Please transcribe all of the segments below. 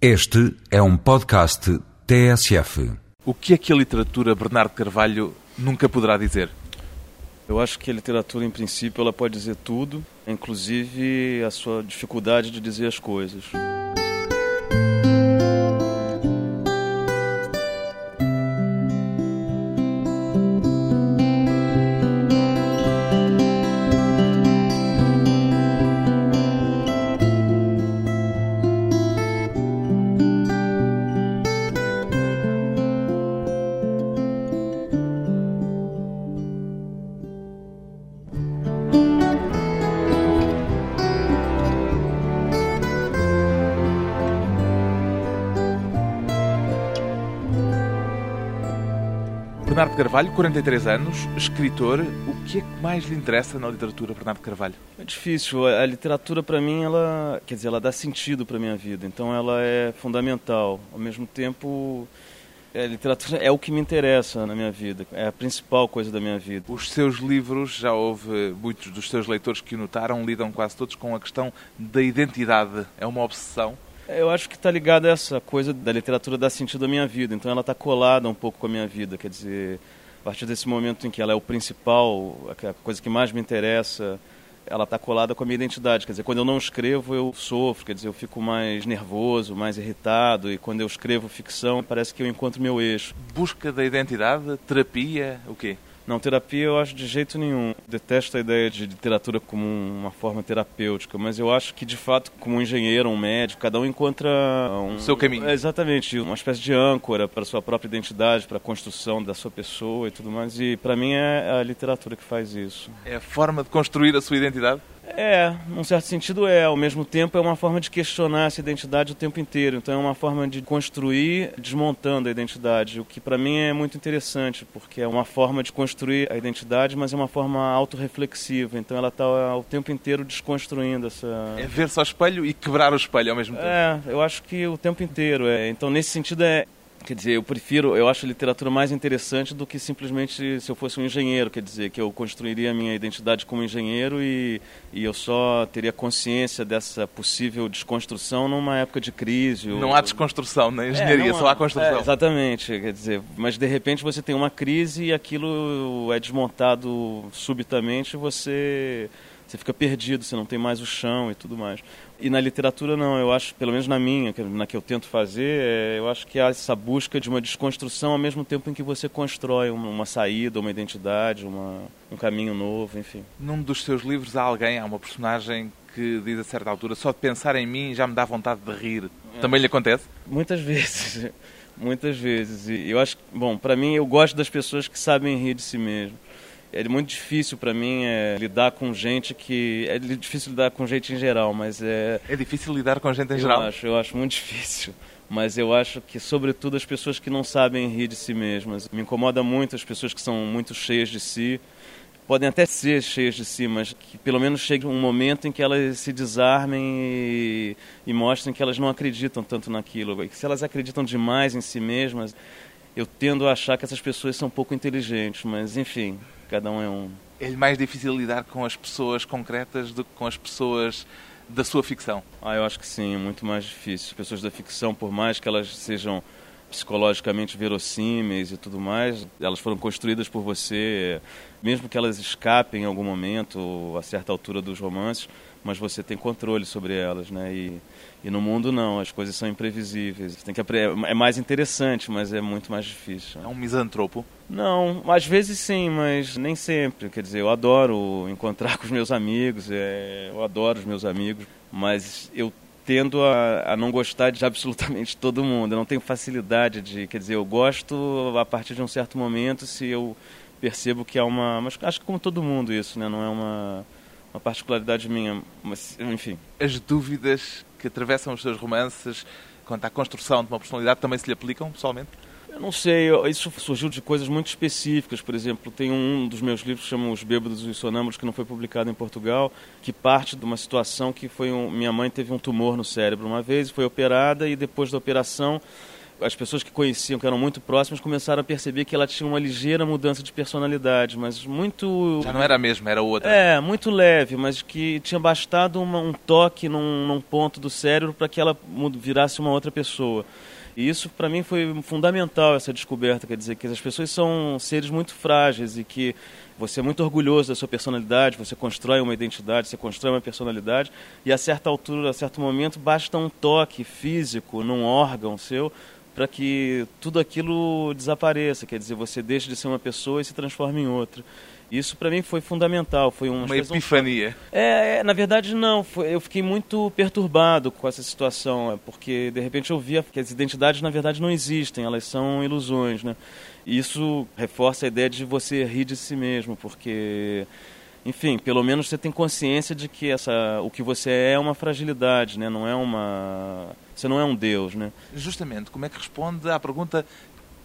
Este é um podcast TSF. O que é que a literatura Bernardo Carvalho nunca poderá dizer? Eu acho que a literatura, em princípio, ela pode dizer tudo, inclusive a sua dificuldade de dizer as coisas. Bernardo Carvalho, 43 anos, escritor. O que é que mais lhe interessa na literatura, Bernardo Carvalho? É difícil. A literatura, para mim, ela, quer dizer, ela dá sentido para minha vida. Então, ela é fundamental. Ao mesmo tempo, a literatura é o que me interessa na minha vida. É a principal coisa da minha vida. Os seus livros, já houve muitos dos seus leitores que o notaram, lidam quase todos com a questão da identidade. É uma obsessão? Eu acho que está ligado a essa coisa da literatura dar sentido à minha vida. Então ela está colada um pouco com a minha vida. Quer dizer, a partir desse momento em que ela é o principal, a coisa que mais me interessa, ela está colada com a minha identidade. Quer dizer, quando eu não escrevo, eu sofro. Quer dizer, eu fico mais nervoso, mais irritado. E quando eu escrevo ficção, parece que eu encontro meu eixo. Busca da identidade, terapia, o quê? Não, terapia eu acho de jeito nenhum. Detesto a ideia de literatura como uma forma terapêutica, mas eu acho que, de fato, como um engenheiro, um médico, cada um encontra um... O seu caminho. Exatamente, uma espécie de âncora para a sua própria identidade, para a construção da sua pessoa e tudo mais. E, para mim, é a literatura que faz isso. É a forma de construir a sua identidade? É, num certo sentido é. Ao mesmo tempo é uma forma de questionar essa identidade o tempo inteiro. Então é uma forma de construir desmontando a identidade, o que para mim é muito interessante, porque é uma forma de construir a identidade, mas é uma forma autorreflexiva. Então ela está o tempo inteiro desconstruindo essa... É ver-se ao espelho e quebrar o espelho ao mesmo tempo. É, eu acho que o tempo inteiro. É. Então nesse sentido é Quer dizer, eu prefiro, eu acho a literatura mais interessante do que simplesmente se eu fosse um engenheiro, quer dizer, que eu construiria a minha identidade como engenheiro e, e eu só teria consciência dessa possível desconstrução numa época de crise. Não ou... há desconstrução na engenharia, é, só há construção. É, exatamente, quer dizer, mas de repente você tem uma crise e aquilo é desmontado subitamente, você você fica perdido, você não tem mais o chão e tudo mais. E na literatura não, eu acho, pelo menos na minha, na que eu tento fazer, é, eu acho que há essa busca de uma desconstrução ao mesmo tempo em que você constrói uma, uma saída, uma identidade, uma, um caminho novo, enfim. Num dos seus livros há alguém, há uma personagem que diz a certa altura, só de pensar em mim já me dá vontade de rir. É. Também lhe acontece? Muitas vezes, muitas vezes. E eu acho, bom, para mim eu gosto das pessoas que sabem rir de si mesmo é muito difícil para mim é, lidar com gente que é difícil lidar com gente em geral, mas é é difícil lidar com gente em eu geral. Acho, eu acho muito difícil, mas eu acho que sobretudo as pessoas que não sabem rir de si mesmas. Me incomoda muito as pessoas que são muito cheias de si. Podem até ser cheias de si, mas que pelo menos chegue um momento em que elas se desarmem e, e mostrem que elas não acreditam tanto naquilo. E que se elas acreditam demais em si mesmas, eu tendo a achar que essas pessoas são pouco inteligentes, mas enfim, cada um é um. É mais difícil lidar com as pessoas concretas do que com as pessoas da sua ficção? Ah, eu acho que sim, é muito mais difícil. As pessoas da ficção, por mais que elas sejam psicologicamente verossímeis e tudo mais, elas foram construídas por você, mesmo que elas escapem em algum momento, a certa altura dos romances, mas você tem controle sobre elas, né? E, e no mundo não, as coisas são imprevisíveis. Tem que é mais interessante, mas é muito mais difícil. É um misantropo? Não, às vezes sim, mas nem sempre. Quer dizer, eu adoro encontrar com os meus amigos, é, eu adoro os meus amigos, mas eu tendo a, a, não gostar de absolutamente todo mundo. Eu não tenho facilidade de, quer dizer, eu gosto a partir de um certo momento se eu percebo que há uma, mas acho que como todo mundo isso, né? Não é uma uma particularidade minha, mas enfim. As dúvidas que atravessam os seus romances quanto à construção de uma personalidade também se lhe aplicam pessoalmente? Eu não sei, isso surgiu de coisas muito específicas. Por exemplo, tem um dos meus livros que chama Os Bêbados e os Sonâmbulos, que não foi publicado em Portugal, que parte de uma situação que foi um, minha mãe teve um tumor no cérebro uma vez, foi operada e depois da operação as pessoas que conheciam, que eram muito próximas, começaram a perceber que ela tinha uma ligeira mudança de personalidade, mas muito. Já não era a mesma, era outra. É, muito leve, mas que tinha bastado uma, um toque num, num ponto do cérebro para que ela virasse uma outra pessoa. E isso para mim foi fundamental essa descoberta, quer dizer que as pessoas são seres muito frágeis e que você é muito orgulhoso da sua personalidade, você constrói uma identidade, você constrói uma personalidade e a certa altura, a certo momento, basta um toque físico num órgão seu para que tudo aquilo desapareça, quer dizer, você deixe de ser uma pessoa e se transforme em outra. Isso para mim foi fundamental, foi uma, uma epifania. É, é, na verdade não, foi, eu fiquei muito perturbado com essa situação, é, porque de repente eu via que as identidades na verdade não existem, elas são ilusões, né? E isso reforça a ideia de você rir de si mesmo, porque enfim, pelo menos você tem consciência de que essa, o que você é é uma fragilidade, né? Não é uma, você não é um deus, né? Justamente, como é que responde à pergunta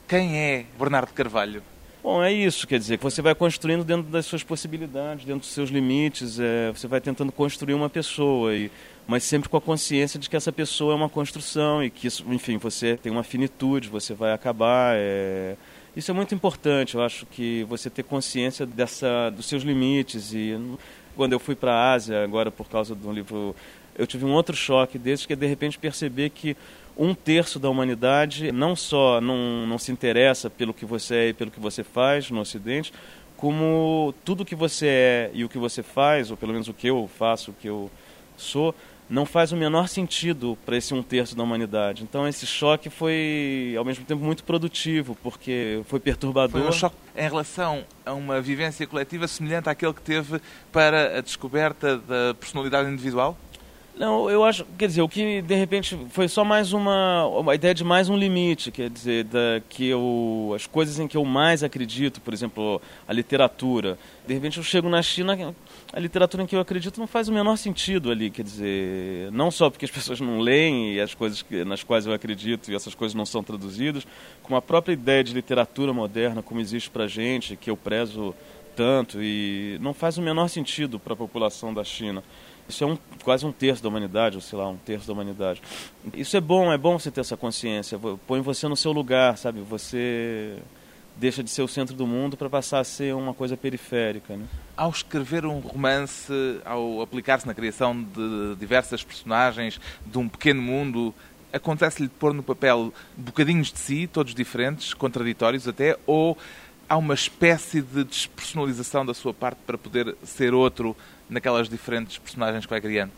quem é Bernardo Carvalho? Bom, é isso, quer dizer, que você vai construindo dentro das suas possibilidades, dentro dos seus limites, é, você vai tentando construir uma pessoa, e, mas sempre com a consciência de que essa pessoa é uma construção e que isso, enfim, você tem uma finitude, você vai acabar. É, isso é muito importante, eu acho que você ter consciência dessa, dos seus limites. E quando eu fui para a Ásia, agora por causa do livro, eu tive um outro choque desses, que é de repente perceber que um terço da humanidade não só não, não se interessa pelo que você é e pelo que você faz no Ocidente, como tudo que você é e o que você faz, ou pelo menos o que eu faço, o que eu sou, não faz o menor sentido para esse um terço da humanidade. Então esse choque foi ao mesmo tempo muito produtivo, porque foi perturbador. Foi um choque em relação a uma vivência coletiva semelhante àquele que teve para a descoberta da personalidade individual? Não, eu acho, quer dizer, o que de repente foi só mais uma, uma ideia de mais um limite, quer dizer, da, que eu, as coisas em que eu mais acredito, por exemplo, a literatura. De repente eu chego na China, a literatura em que eu acredito não faz o menor sentido ali, quer dizer, não só porque as pessoas não leem e as coisas que, nas quais eu acredito e essas coisas não são traduzidas, como a própria ideia de literatura moderna como existe para gente, que eu prezo tanto e não faz o menor sentido para a população da China. Isso é um, quase um terço da humanidade, ou sei lá, um terço da humanidade. Isso é bom, é bom você ter essa consciência. Põe você no seu lugar, sabe? Você deixa de ser o centro do mundo para passar a ser uma coisa periférica. Né? Ao escrever um romance, ao aplicar-se na criação de diversas personagens, de um pequeno mundo, acontece-lhe pôr no papel bocadinhos de si, todos diferentes, contraditórios até, ou há uma espécie de despersonalização da sua parte para poder ser outro naquelas diferentes personagens que vai criando?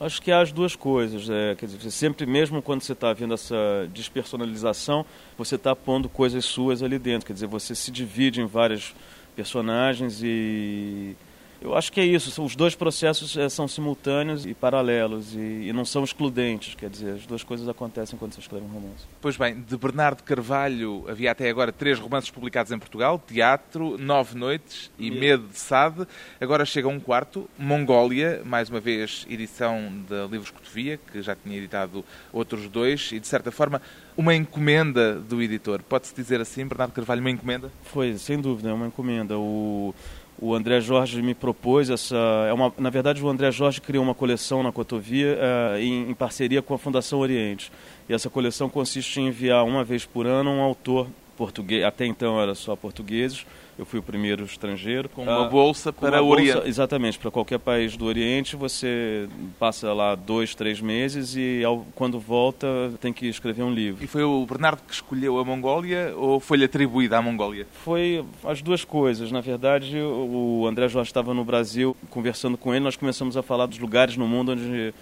Acho que há as duas coisas. É, quer dizer, sempre mesmo quando você está vendo essa despersonalização, você está pondo coisas suas ali dentro. Quer dizer, você se divide em vários personagens e eu acho que é isso. Os dois processos é, são simultâneos e paralelos e, e, não são excludentes. Quer dizer, as duas coisas acontecem quando você escreve um romance. Pois bem, de Bernardo Carvalho havia até agora três romances publicados em Portugal: Teatro, Nove Noites e Medo de Sade. Agora chega um quarto, Mongólia, mais uma vez edição da Livros Cotovia, que já tinha editado outros dois e de certa forma uma encomenda do editor. Pode-se dizer assim, Bernardo Carvalho, uma encomenda? Foi, sem dúvida, é uma encomenda. O o André Jorge me propôs essa. É uma, na verdade, o André Jorge criou uma coleção na Cotovia uh, em, em, parceria com a Fundação Oriente. E essa coleção consiste em enviar uma vez por ano um autor português. Até então era só portugueses eu fui o primeiro estrangeiro. Com uma ah, bolsa para o Oriente. exatamente, para qualquer país do Oriente, você passa lá dois, três meses e ao, quando volta tem que escrever um livro. E foi o Bernardo que escolheu a Mongólia ou foi-lhe atribuída à Mongólia? Foi as duas coisas. Na verdade, o André Jorge estava no Brasil, conversando com ele, nós começamos a falar dos lugares no mundo onde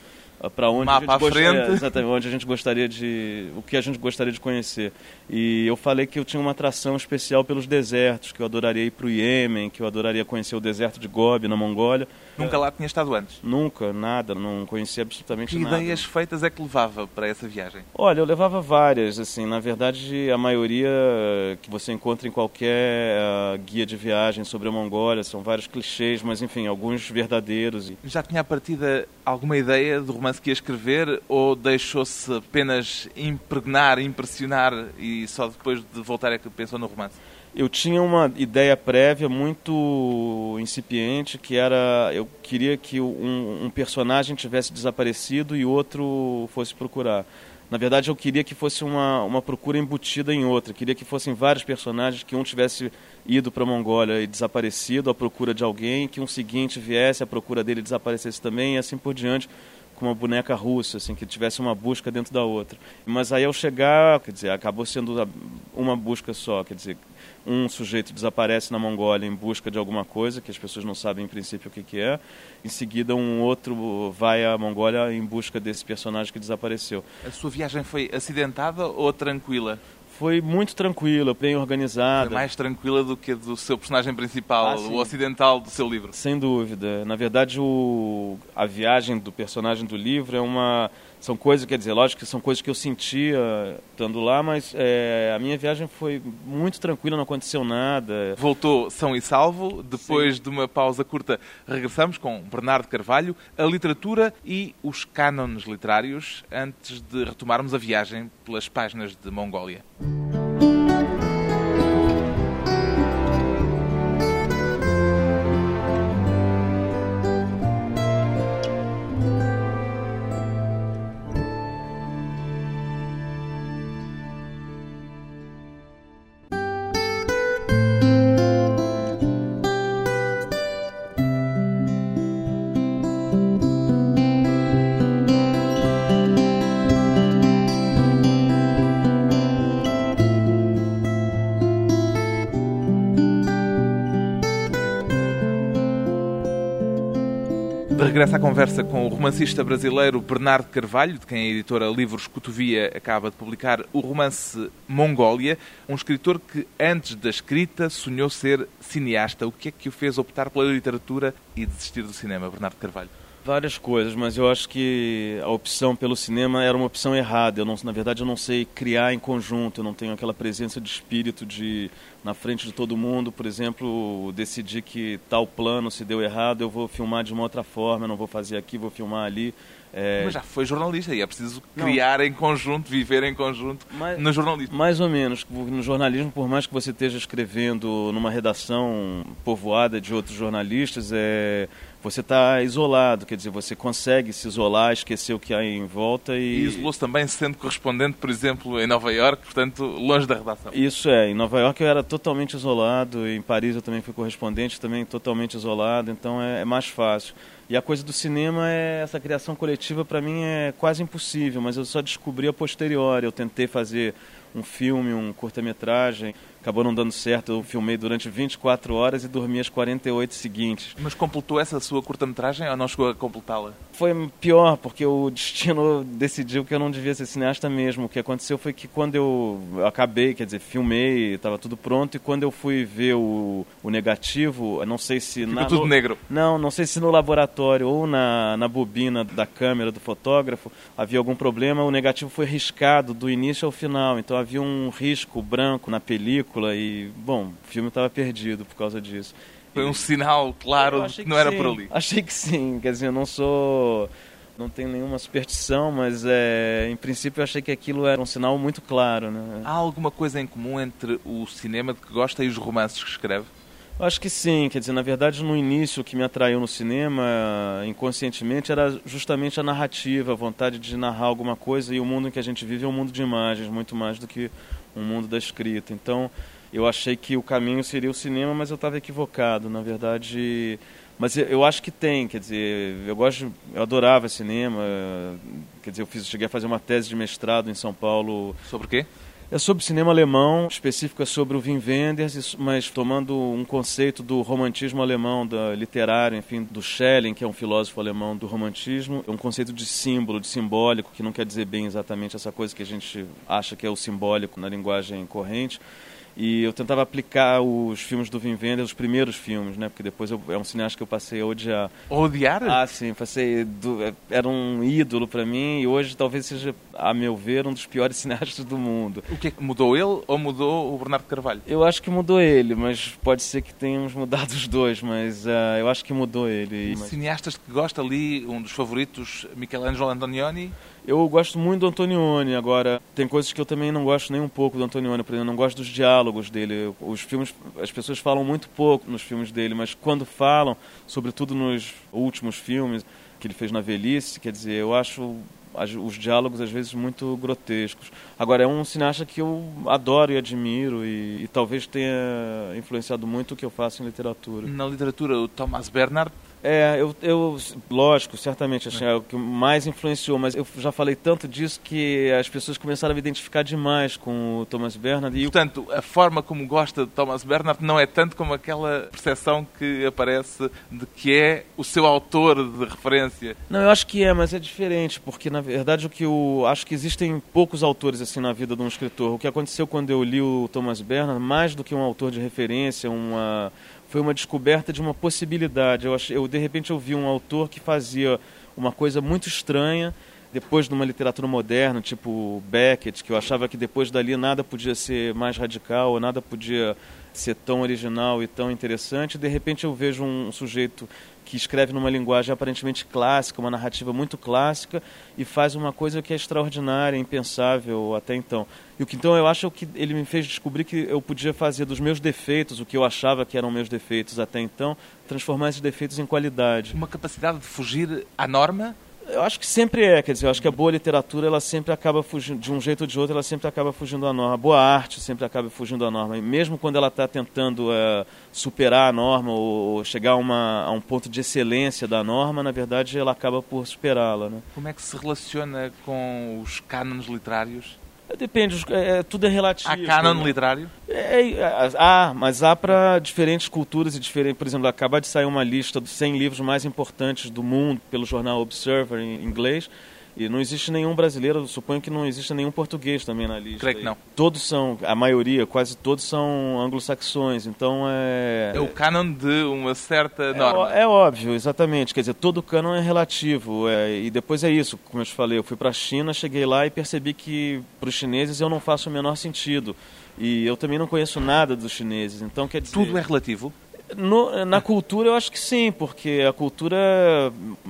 para onde Mapa a gente frente. exatamente onde a gente gostaria de o que a gente gostaria de conhecer. E eu falei que eu tinha uma atração especial pelos desertos que eu adoraria ir para o Iêmen que eu adoraria conhecer o deserto de Gobi na Mongólia. Nunca lá tinha estado antes? Nunca nada não conhecia absolutamente que nada. que ideias feitas é que levava para essa viagem? Olha eu levava várias assim na verdade a maioria que você encontra em qualquer uh, guia de viagem sobre a Mongólia são vários clichês mas enfim alguns verdadeiros já tinha a partida alguma ideia do romance que ia escrever ou deixou-se apenas impregnar, impressionar e só depois de voltar é que pensou no romance? Eu tinha uma ideia prévia muito incipiente que era eu queria que um, um personagem tivesse desaparecido e outro fosse procurar. Na verdade, eu queria que fosse uma, uma procura embutida em outra. Queria que fossem vários personagens, que um tivesse ido para a Mongólia e desaparecido à procura de alguém, que um seguinte viesse à procura dele e desaparecesse também, e assim por diante, com uma boneca russa, assim, que tivesse uma busca dentro da outra. Mas aí ao chegar, quer dizer, acabou sendo uma busca só, quer dizer, um sujeito desaparece na Mongólia em busca de alguma coisa, que as pessoas não sabem em princípio o que, que é. Em seguida, um outro vai à Mongólia em busca desse personagem que desapareceu. A sua viagem foi acidentada ou tranquila? Foi muito tranquila, bem organizada. Foi mais tranquila do que a do seu personagem principal, ah, o ocidental do seu livro. Sem dúvida. Na verdade, o... a viagem do personagem do livro é uma são coisas, quer dizer, lógico que são coisas que eu sentia estando lá, mas é, a minha viagem foi muito tranquila, não aconteceu nada. Voltou são e salvo, depois Sim. de uma pausa curta, regressamos com Bernardo Carvalho, a literatura e os cânones literários, antes de retomarmos a viagem pelas páginas de Mongólia. Regressa à conversa com o romancista brasileiro Bernardo Carvalho, de quem a editora Livros Cotovia acaba de publicar o romance Mongólia, um escritor que antes da escrita sonhou ser cineasta. O que é que o fez optar pela literatura e desistir do cinema, Bernardo Carvalho? Várias coisas, mas eu acho que a opção pelo cinema era uma opção errada. Eu não, na verdade, eu não sei criar em conjunto, eu não tenho aquela presença de espírito de, na frente de todo mundo, por exemplo, decidir que tal plano se deu errado, eu vou filmar de uma outra forma, eu não vou fazer aqui, vou filmar ali. É... Mas já foi jornalista e é preciso criar não. em conjunto, viver em conjunto mais, no jornalismo. Mais ou menos. No jornalismo, por mais que você esteja escrevendo numa redação povoada de outros jornalistas, é você está isolado, quer dizer, você consegue se isolar, esquecer o que há em volta e... E isolou-se também sendo correspondente, por exemplo, em Nova York, portanto, longe da redação. Isso é, em Nova York eu era totalmente isolado, em Paris eu também fui correspondente, também totalmente isolado, então é, é mais fácil. E a coisa do cinema é essa criação coletiva para mim é quase impossível, mas eu só descobri a posteriori. Eu tentei fazer um filme, um curta-metragem, acabou não dando certo. Eu filmei durante 24 horas e dormi as 48 seguintes. Mas completou essa sua curta-metragem ou não chegou a completá-la? Foi pior, porque o destino decidiu que eu não devia ser cineasta mesmo. O que aconteceu foi que quando eu acabei, quer dizer, filmei, estava tudo pronto, e quando eu fui ver o, o negativo, não sei se... Ficou na, tudo no, negro? Não, não sei se no laboratório ou na, na bobina da câmera do fotógrafo havia algum problema, o negativo foi riscado do início ao final, então havia um risco branco na película, película e, bom, o filme estava perdido por causa disso. Foi um sinal claro que não era sim. por ali. Achei que sim, quer dizer, eu não sou não tenho nenhuma superstição, mas é, em princípio eu achei que aquilo era um sinal muito claro. Né? Há alguma coisa em comum entre o cinema de que gosta e os romances que escreve? Eu acho que sim, quer dizer, na verdade no início o que me atraiu no cinema, inconscientemente, era justamente a narrativa, a vontade de narrar alguma coisa e o mundo em que a gente vive é um mundo de imagens, muito mais do que um mundo da escrita. Então eu achei que o caminho seria o cinema, mas eu estava equivocado, na verdade... Mas eu acho que tem, quer dizer, eu gosto, eu adorava cinema, quer dizer, eu fiz, cheguei a fazer uma tese de mestrado em São Paulo. Sobre o quê? É sobre cinema alemão, específico é sobre o Wim Wenders, mas tomando um conceito do romantismo alemão, da literário, enfim, do Schelling, que é um filósofo alemão do romantismo, é um conceito de símbolo, de simbólico, que não quer dizer bem exatamente essa coisa que a gente acha que é o simbólico na linguagem corrente, e eu tentava aplicar os filmes do Wim Wenders, os primeiros filmes, né? Porque depois eu, é um cineasta que eu passei a odiar. Odiar? Ah, sim. Passei... Do, era um ídolo para mim e hoje talvez seja, a meu ver, um dos piores cineastas do mundo. O que é que mudou ele ou mudou o Bernardo Carvalho? Eu acho que mudou ele, mas pode ser que tenhamos mudado os dois, mas uh, eu acho que mudou ele. Mas... cineastas que gosta ali, um dos favoritos, Michelangelo Antonioni? Eu gosto muito do Antonioni, agora tem coisas que eu também não gosto nem um pouco do Antonioni, por exemplo, não gosto dos diálogos dele. Os filmes, as pessoas falam muito pouco nos filmes dele, mas quando falam, sobretudo nos últimos filmes que ele fez na velhice, quer dizer, eu acho os diálogos às vezes muito grotescos. Agora é um cineasta que eu adoro e admiro e, e talvez tenha influenciado muito o que eu faço em literatura. Na literatura, o Thomas Bernhard é, eu, eu lógico, certamente, assim, é o que mais influenciou, mas eu já falei tanto disso que as pessoas começaram a me identificar demais com o Thomas Bernhard. E Portanto, a forma como gosta de Thomas Bernhard não é tanto como aquela percepção que aparece de que é o seu autor de referência. Não, eu acho que é, mas é diferente, porque na verdade o que eu acho que existem poucos autores assim na vida de um escritor. O que aconteceu quando eu li o Thomas Bernhard, mais do que um autor de referência, uma foi uma descoberta de uma possibilidade. Eu, eu de repente eu vi um autor que fazia uma coisa muito estranha depois de uma literatura moderna, tipo Beckett, que eu achava que depois dali nada podia ser mais radical, nada podia ser tão original e tão interessante. De repente eu vejo um sujeito que escreve numa linguagem aparentemente clássica, uma narrativa muito clássica, e faz uma coisa que é extraordinária, impensável até então. E o que então eu acho que ele me fez descobrir que eu podia fazer dos meus defeitos, o que eu achava que eram meus defeitos até então, transformar esses defeitos em qualidade. Uma capacidade de fugir à norma eu acho que sempre é, quer dizer, eu acho que a boa literatura ela sempre acaba fugindo, de um jeito ou de outro, ela sempre acaba fugindo da norma. A boa arte sempre acaba fugindo da norma. E mesmo quando ela está tentando é, superar a norma ou, chegar a, uma, a, um ponto de excelência da norma, na verdade ela acaba por superá-la. Né? Como é que se relaciona com os cânones literários? Depende, é, é, tudo é relativo. Há canon né? literário? É, é, há, mas há para diferentes culturas e diferentes. Por exemplo, acaba de sair uma lista dos 100 livros mais importantes do mundo pelo jornal Observer em inglês. E não existe nenhum brasileiro, suponho que não existe nenhum português também na lista. Creio que não. Todos são, a maioria, quase todos são anglo-saxões, então é... É o canon de uma certa norma. É, é óbvio, exatamente. Quer dizer, todo canon é relativo. É, e depois é isso, como eu te falei, eu fui para a China, cheguei lá e percebi que para os chineses eu não faço o menor sentido. E eu também não conheço nada dos chineses, então quer dizer... Tudo é relativo? No, na cultura eu acho que sim, porque a cultura,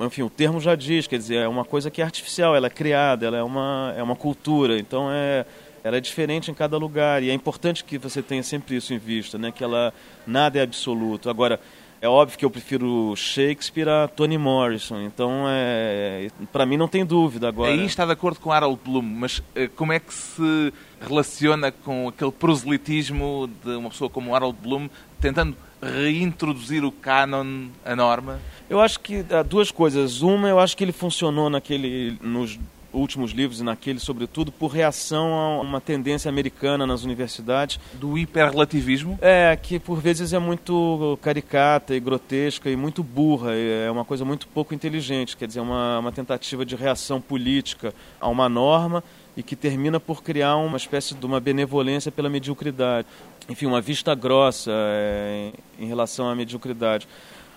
enfim, o termo já diz, quer dizer, é uma coisa que é artificial, ela é criada, ela é uma, é uma cultura, então é, ela é diferente em cada lugar e é importante que você tenha sempre isso em vista, né? Que ela nada é absoluto. Agora é óbvio que eu prefiro Shakespeare a Toni Morrison, então é, para mim não tem dúvida agora. Aí está de acordo com Harold Bloom, mas eh, como é que se relaciona com aquele proselitismo de uma pessoa como Harold Bloom tentando reintroduzir o canon, a norma? Eu acho que há duas coisas. Uma, eu acho que ele funcionou naquele, nos últimos livros e naquele, sobretudo, por reação a uma tendência americana nas universidades. Do hiperrelativismo? É, que por vezes é muito caricata e grotesca e muito burra, é uma coisa muito pouco inteligente, quer dizer, uma, uma tentativa de reação política a uma norma e que termina por criar uma espécie de uma benevolência pela mediocridade. Enfim, uma vista grossa é, em relação à mediocridade.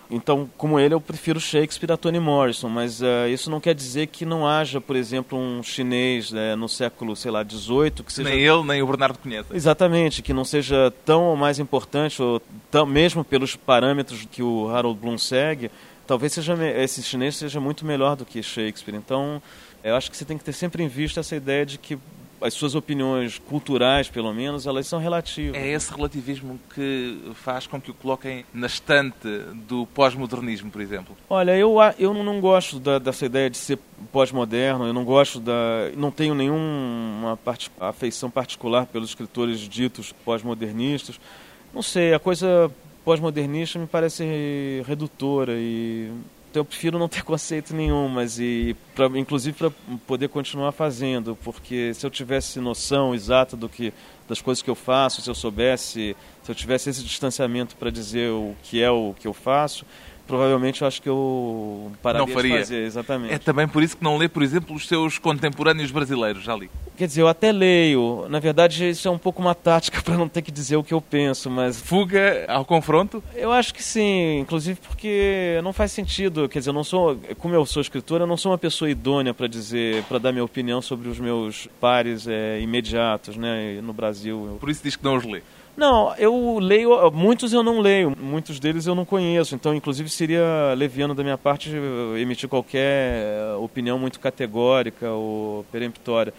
Então, como ele, eu prefiro Shakespeare a Toni Morrison, mas uh, isso não quer dizer que não haja, por exemplo, um chinês né, no século, sei lá, XVIII que seja... Nem ele, nem o Bernardo conhece. Exatamente, que não seja tão ou mais importante, ou tão, mesmo pelos parâmetros que o Harold Bloom segue, talvez seja, esse chinês seja muito melhor do que Shakespeare. Então, eu acho que você tem que ter sempre em vista essa ideia de que as suas opiniões culturais, pelo menos, elas são relativas. É esse relativismo que faz com que o coloquem na estante do pós-modernismo, por exemplo? Olha, eu, eu não gosto da, dessa ideia de ser pós-moderno, eu não gosto da... não tenho nenhuma part, afeição particular pelos escritores ditos pós-modernistas. Não sei, a coisa pós-modernista me parece redutora e então eu prefiro não ter conceito nenhum, mas e pra, inclusive para poder continuar fazendo, porque se eu tivesse noção exata do que das coisas que eu faço, se eu soubesse, se eu tivesse esse distanciamento para dizer o que é o que eu faço, provavelmente eu acho que eu pararia não faria. de fazer, exatamente. É também por isso que não lê, por exemplo, os seus contemporâneos brasileiros, já li. Quer dizer, eu até leio. Na verdade, isso é um pouco uma tática para não ter que dizer o que eu penso, mas... Fuga ao confronto? Eu acho que sim, inclusive porque não faz sentido. Quer dizer, eu não sou... Como eu sou escritor, eu não sou uma pessoa idônea para dizer, para dar minha opinião sobre os meus pares é, imediatos, né, no Brasil. Por isso diz que não os lê. Não, eu leio, muitos eu não leio, muitos deles eu não conheço, então inclusive seria leviano da minha parte emitir qualquer opinião muito categórica ou peremptória.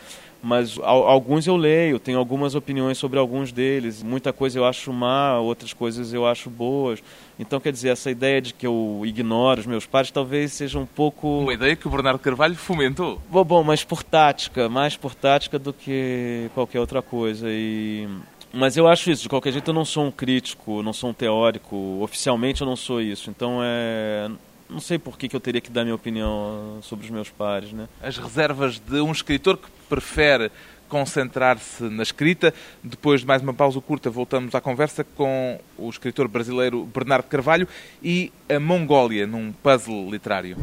mas alguns eu leio, tenho algumas opiniões sobre alguns deles. Muita coisa eu acho má, outras coisas eu acho boas. Então, quer dizer, essa ideia de que eu ignoro os meus pais talvez seja um pouco. Uma ideia que o Bernardo Carvalho fomentou. Bom, bom mas por tática, mais por tática do que qualquer outra coisa. E mas eu acho isso, de qualquer jeito eu não sou um crítico, não sou um teórico, oficialmente eu não sou isso. Então é. Não sei por que, que eu teria que dar minha opinião sobre os meus pares. Né? As reservas de um escritor que prefere concentrar-se na escrita. Depois de mais uma pausa curta, voltamos à conversa com o escritor brasileiro Bernardo Carvalho e a Mongólia, num puzzle literário.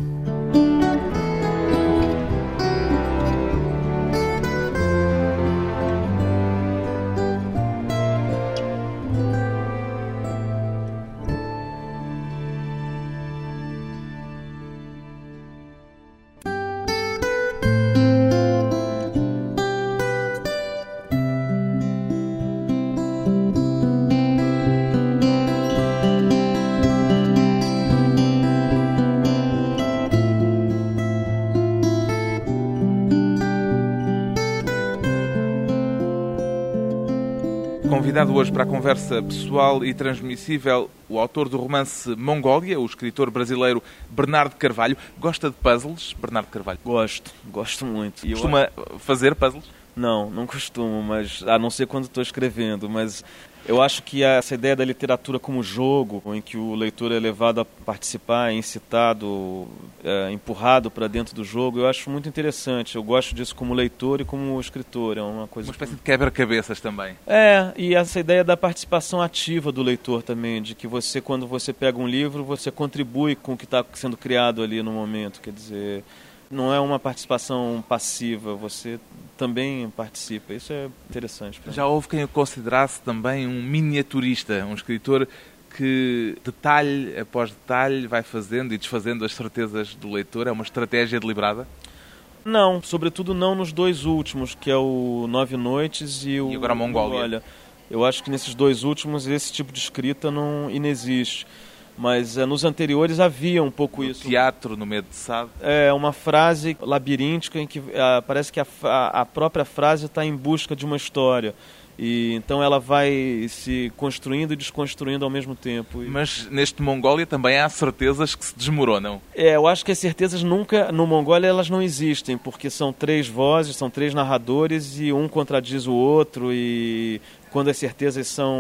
Convidado hoje para a conversa pessoal e transmissível o autor do romance Mongólia, o escritor brasileiro Bernardo Carvalho. Gosta de puzzles, Bernardo Carvalho? Gosto, gosto muito. Costuma eu... fazer puzzles? Não, não costumo, mas a não ser quando estou escrevendo, mas eu acho que essa ideia da literatura como jogo, em que o leitor é levado a participar, é incitado, é, empurrado para dentro do jogo, eu acho muito interessante. Eu gosto disso como leitor e como escritor. É uma coisa. Uma espécie de quebra-cabeças também. É, e essa ideia da participação ativa do leitor também, de que você, quando você pega um livro, você contribui com o que está sendo criado ali no momento. Quer dizer, não é uma participação passiva, você também participa. Isso é interessante. Já houve quem o considerasse também um miniaturista, um escritor que detalhe após detalhe vai fazendo e desfazendo as certezas do leitor. É uma estratégia deliberada? Não, sobretudo não nos dois últimos, que é o Nove Noites e o e agora a Mongólia. Eu acho que nesses dois últimos esse tipo de escrita não inexiste. Mas é, nos anteriores havia um pouco no isso. Teatro no meio de sábado. É uma frase labiríntica em que é, parece que a, a própria frase está em busca de uma história. E então ela vai se construindo e desconstruindo ao mesmo tempo. Mas neste Mongólia também há certezas que se desmoronam. É, eu acho que as certezas nunca no Mongólia elas não existem, porque são três vozes, são três narradores e um contradiz o outro e quando as certezas são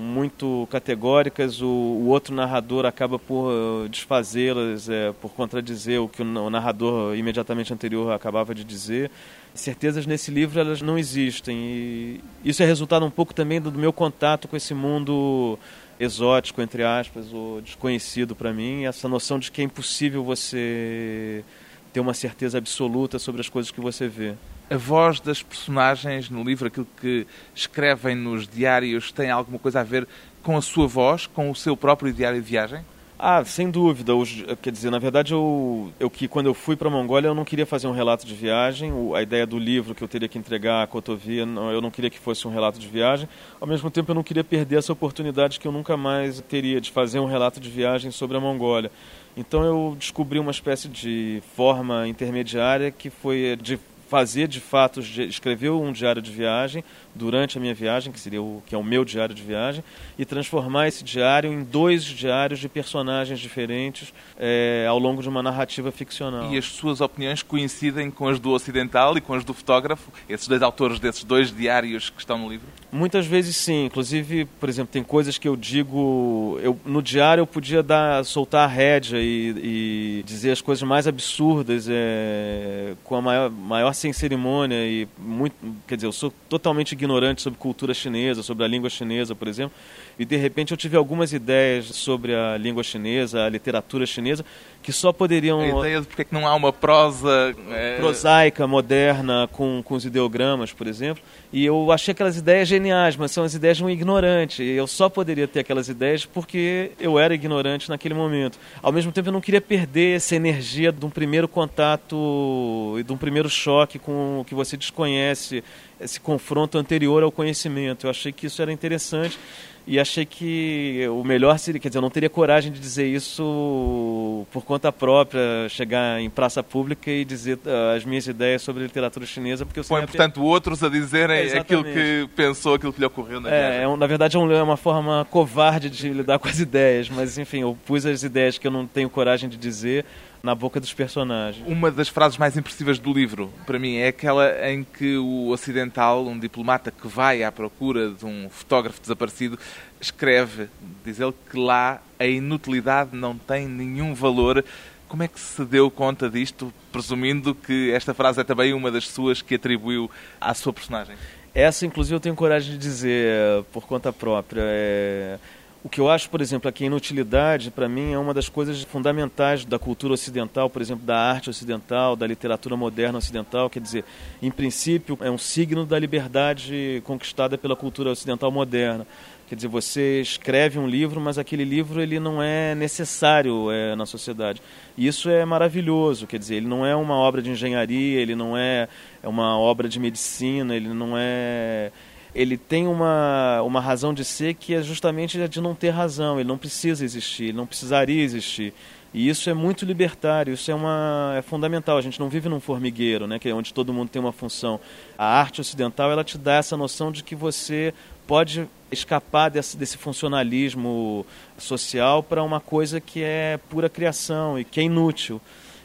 muito categóricas, o, o outro narrador acaba por uh, desfazê-las, é, por contradizer o que o, narrador imediatamente anterior acabava de dizer. Certezas nesse livro elas não existem. E isso é resultado um pouco também do meu contato com esse mundo exótico entre aspas, ou desconhecido para mim, essa noção de que é impossível você ter uma certeza absoluta sobre as coisas que você vê a voz das personagens no livro, aquilo que escrevem nos diários, tem alguma coisa a ver com a sua voz, com o seu próprio diário de viagem? Ah, sem dúvida. Os, quer dizer, na verdade, eu, eu que quando eu fui para a Mongólia, eu não queria fazer um relato de viagem. O, a ideia do livro que eu teria que entregar à Cotovia, não, eu não queria que fosse um relato de viagem. Ao mesmo tempo, eu não queria perder essa oportunidade que eu nunca mais teria de fazer um relato de viagem sobre a Mongólia. Então, eu descobri uma espécie de forma intermediária que foi de fazer de fato, escrever um diário de viagem durante a minha viagem, que seria o que é o meu diário de viagem, e transformar esse diário em dois diários de personagens diferentes é, ao longo de uma narrativa ficcional. E as suas opiniões coincidem com as do ocidental e com as do fotógrafo, esses dois autores desses dois diários que estão no livro? Muitas vezes sim. Inclusive, por exemplo, tem coisas que eu digo. Eu, no diário eu podia dar, soltar a rédea e, e dizer as coisas mais absurdas é, com a maior, maior sem cerimônia e muito. Quer dizer, eu sou totalmente ignorante sobre cultura chinesa, sobre a língua chinesa, por exemplo e de repente eu tive algumas ideias sobre a língua chinesa, a literatura chinesa, que só poderiam. A ideia de porque não há uma prosa. É... prosaica, moderna, com, com os ideogramas, por exemplo. E eu achei aquelas ideias geniais, mas são as ideias de um ignorante. E eu só poderia ter aquelas ideias porque eu era ignorante naquele momento. Ao mesmo tempo, eu não queria perder essa energia de um primeiro contato e de um primeiro choque com o que você desconhece esse confronto anterior ao conhecimento. Eu achei que isso era interessante e achei que o melhor seria, quer dizer, eu não teria coragem de dizer isso por conta própria, chegar em praça pública e dizer uh, as minhas ideias sobre literatura chinesa, porque eu Põe, portanto, per... outros a dizerem é, aquilo que pensou, aquilo que lhe ocorreu na é, é, Na verdade, é, é uma forma covarde de lidar com as ideias, mas enfim, eu pus as ideias que eu não tenho coragem de dizer na boca dos personagens. Uma das frases mais impressivas do livro, para mim, é aquela em que o ocidental, um diplomata que vai à procura de um fotógrafo desaparecido, escreve, diz ele que lá a inutilidade não tem nenhum valor. Como é que se deu conta disto, presumindo que esta frase é também uma das suas que atribuiu à sua personagem? Essa, inclusive, eu tenho coragem de dizer por conta própria. É... O que eu acho, por exemplo, aqui a inutilidade, para mim, é uma das coisas fundamentais da cultura ocidental, por exemplo, da arte ocidental, da literatura moderna ocidental. Quer dizer, em princípio, é um signo da liberdade conquistada pela cultura ocidental moderna. Quer dizer, você escreve um livro, mas aquele livro ele não é necessário é, na sociedade. E isso é maravilhoso, quer dizer, ele não é uma obra de engenharia, ele não é, é uma obra de medicina, ele não é ele tem uma, uma razão de ser que é justamente a de não ter razão, ele não precisa existir, ele não precisaria existir. E isso é muito libertário, isso é, uma, é fundamental. A gente não vive num formigueiro, né, que é onde todo mundo tem uma função. A arte ocidental ela te dá essa noção de que você pode escapar desse, desse funcionalismo social para uma coisa que é pura criação e que é inútil.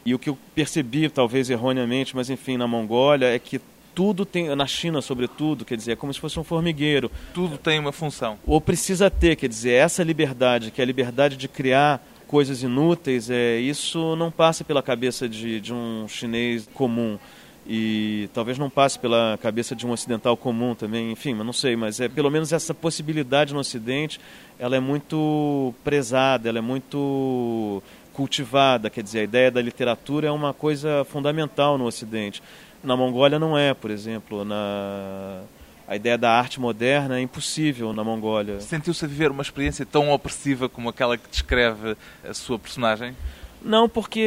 E o que eu percebi, talvez erroneamente, mas enfim, na Mongólia, é que tudo tem, na China sobretudo, quer dizer, é como se fosse um formigueiro. Tudo tem uma função. Ou precisa ter, quer dizer, essa liberdade, que é a liberdade de criar coisas inúteis, é, isso não passa pela cabeça de, de um chinês comum e talvez não passe pela cabeça de um ocidental comum também, enfim, mas não sei, mas é pelo menos essa possibilidade no Ocidente, ela é muito prezada, ela é muito cultivada, quer dizer, a ideia da literatura é uma coisa fundamental no Ocidente. Na Mongólia não é, por exemplo, na a ideia da arte moderna é impossível na Mongólia. Sentiu-se a viver uma experiência tão opressiva como aquela que descreve a sua personagem? Não, porque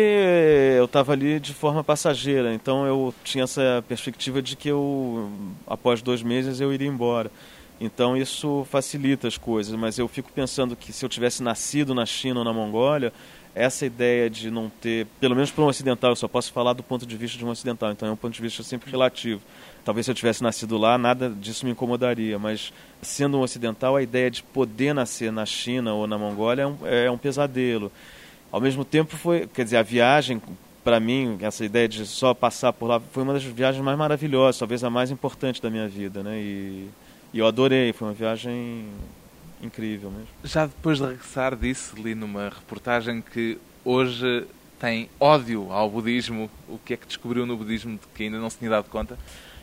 eu estava ali de forma passageira, então eu tinha essa perspectiva de que eu, após dois meses, eu iria embora. Então isso facilita as coisas, mas eu fico pensando que se eu tivesse nascido na China ou na Mongólia, essa ideia de não ter, pelo menos para um ocidental, eu só posso falar do ponto de vista de um ocidental, então é um ponto de vista sempre relativo. Talvez se eu tivesse nascido lá, nada disso me incomodaria, mas sendo um ocidental, a ideia de poder nascer na China ou na Mongólia é um, é um pesadelo. Ao mesmo tempo, foi, quer dizer, a viagem, para mim, essa ideia de só passar por lá, foi uma das viagens mais maravilhosas, talvez a mais importante da minha vida, né? E, e eu adorei, foi uma viagem incrível mesmo. Já depois de regressar, disse, li numa reportagem que hoje tem ódio ao budismo. O que é que descobriu no budismo de que ainda não se tinha dado conta?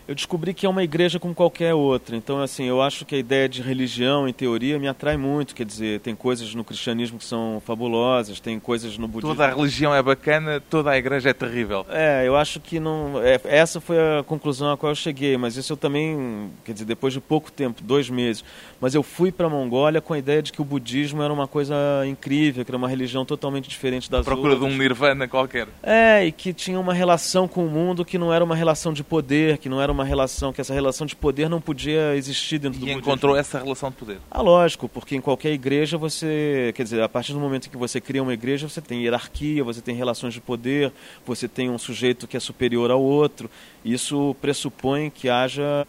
Eu descobri que é uma igreja como qualquer outra. Então, assim, eu acho que a ideia de religião, em teoria, me atrai muito. Quer dizer, tem coisas no cristianismo que são fabulosas, tem coisas no budismo. Toda a religião é bacana, toda a igreja é terrível. É, eu acho que não. É, essa foi a conclusão a qual eu cheguei, mas isso eu também, quer dizer, depois de pouco tempo, dois meses. Mas eu fui para a Mongólia com a ideia de que o budismo era uma coisa incrível, que era uma religião totalmente diferente das Procura outras. de um nirvana qualquer. É, e que tinha uma relação com o mundo que não era uma relação de poder, que não era uma uma relação, que essa relação de poder não podia existir dentro e do E encontrou essa relação de poder? Ah, lógico, porque em qualquer igreja você, quer dizer, a partir do momento que você cria uma igreja, você tem hierarquia, você tem relações de poder, você tem um sujeito que é superior ao outro. Isso pressupõe que haja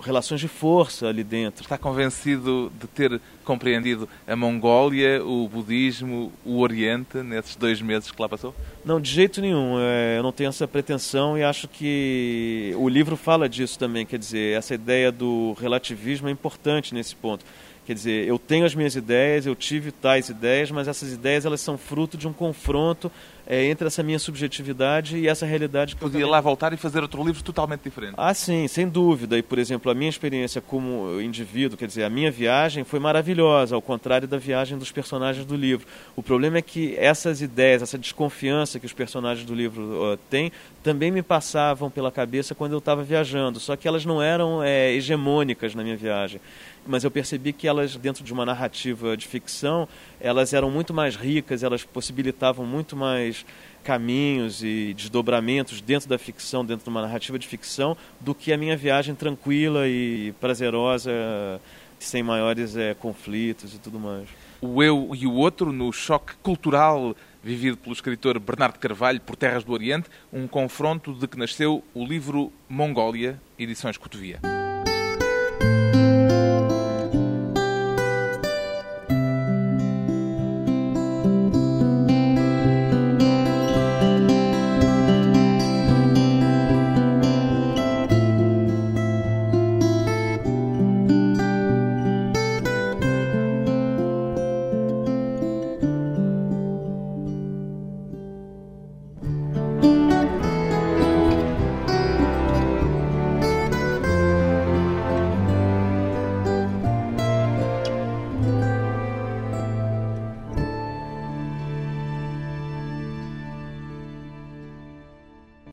relações de força ali dentro. Está convencido de ter compreendido a Mongólia, o budismo, o Oriente nesses dois meses que lá passou? Não, de jeito nenhum. É, eu não tenho essa pretensão e acho que o livro fala disso também. Quer dizer, essa ideia do relativismo é importante nesse ponto. Quer dizer, eu tenho as minhas ideias, eu tive tais ideias, mas essas ideias elas são fruto de um confronto é, entre essa minha subjetividade e essa realidade que Podia lá voltar e fazer outro livro totalmente diferente. Ah, sim, sem dúvida. E, por exemplo, a minha experiência como indivíduo, quer dizer, a minha viagem foi maravilhosa, ao contrário da viagem dos personagens do livro. O problema é que essas ideias, essa desconfiança que os personagens do livro uh, têm, também me passavam pela cabeça quando eu estava viajando, só que elas não eram é, hegemônicas na minha viagem mas eu percebi que elas, dentro de uma narrativa de ficção, elas eram muito mais ricas, elas possibilitavam muito mais caminhos e desdobramentos dentro da ficção, dentro de uma narrativa de ficção, do que a minha viagem tranquila e prazerosa, sem maiores é, conflitos e tudo mais. O eu e o outro no choque cultural vivido pelo escritor Bernardo Carvalho por Terras do Oriente, um confronto de que nasceu o livro Mongólia, edições Cotovia.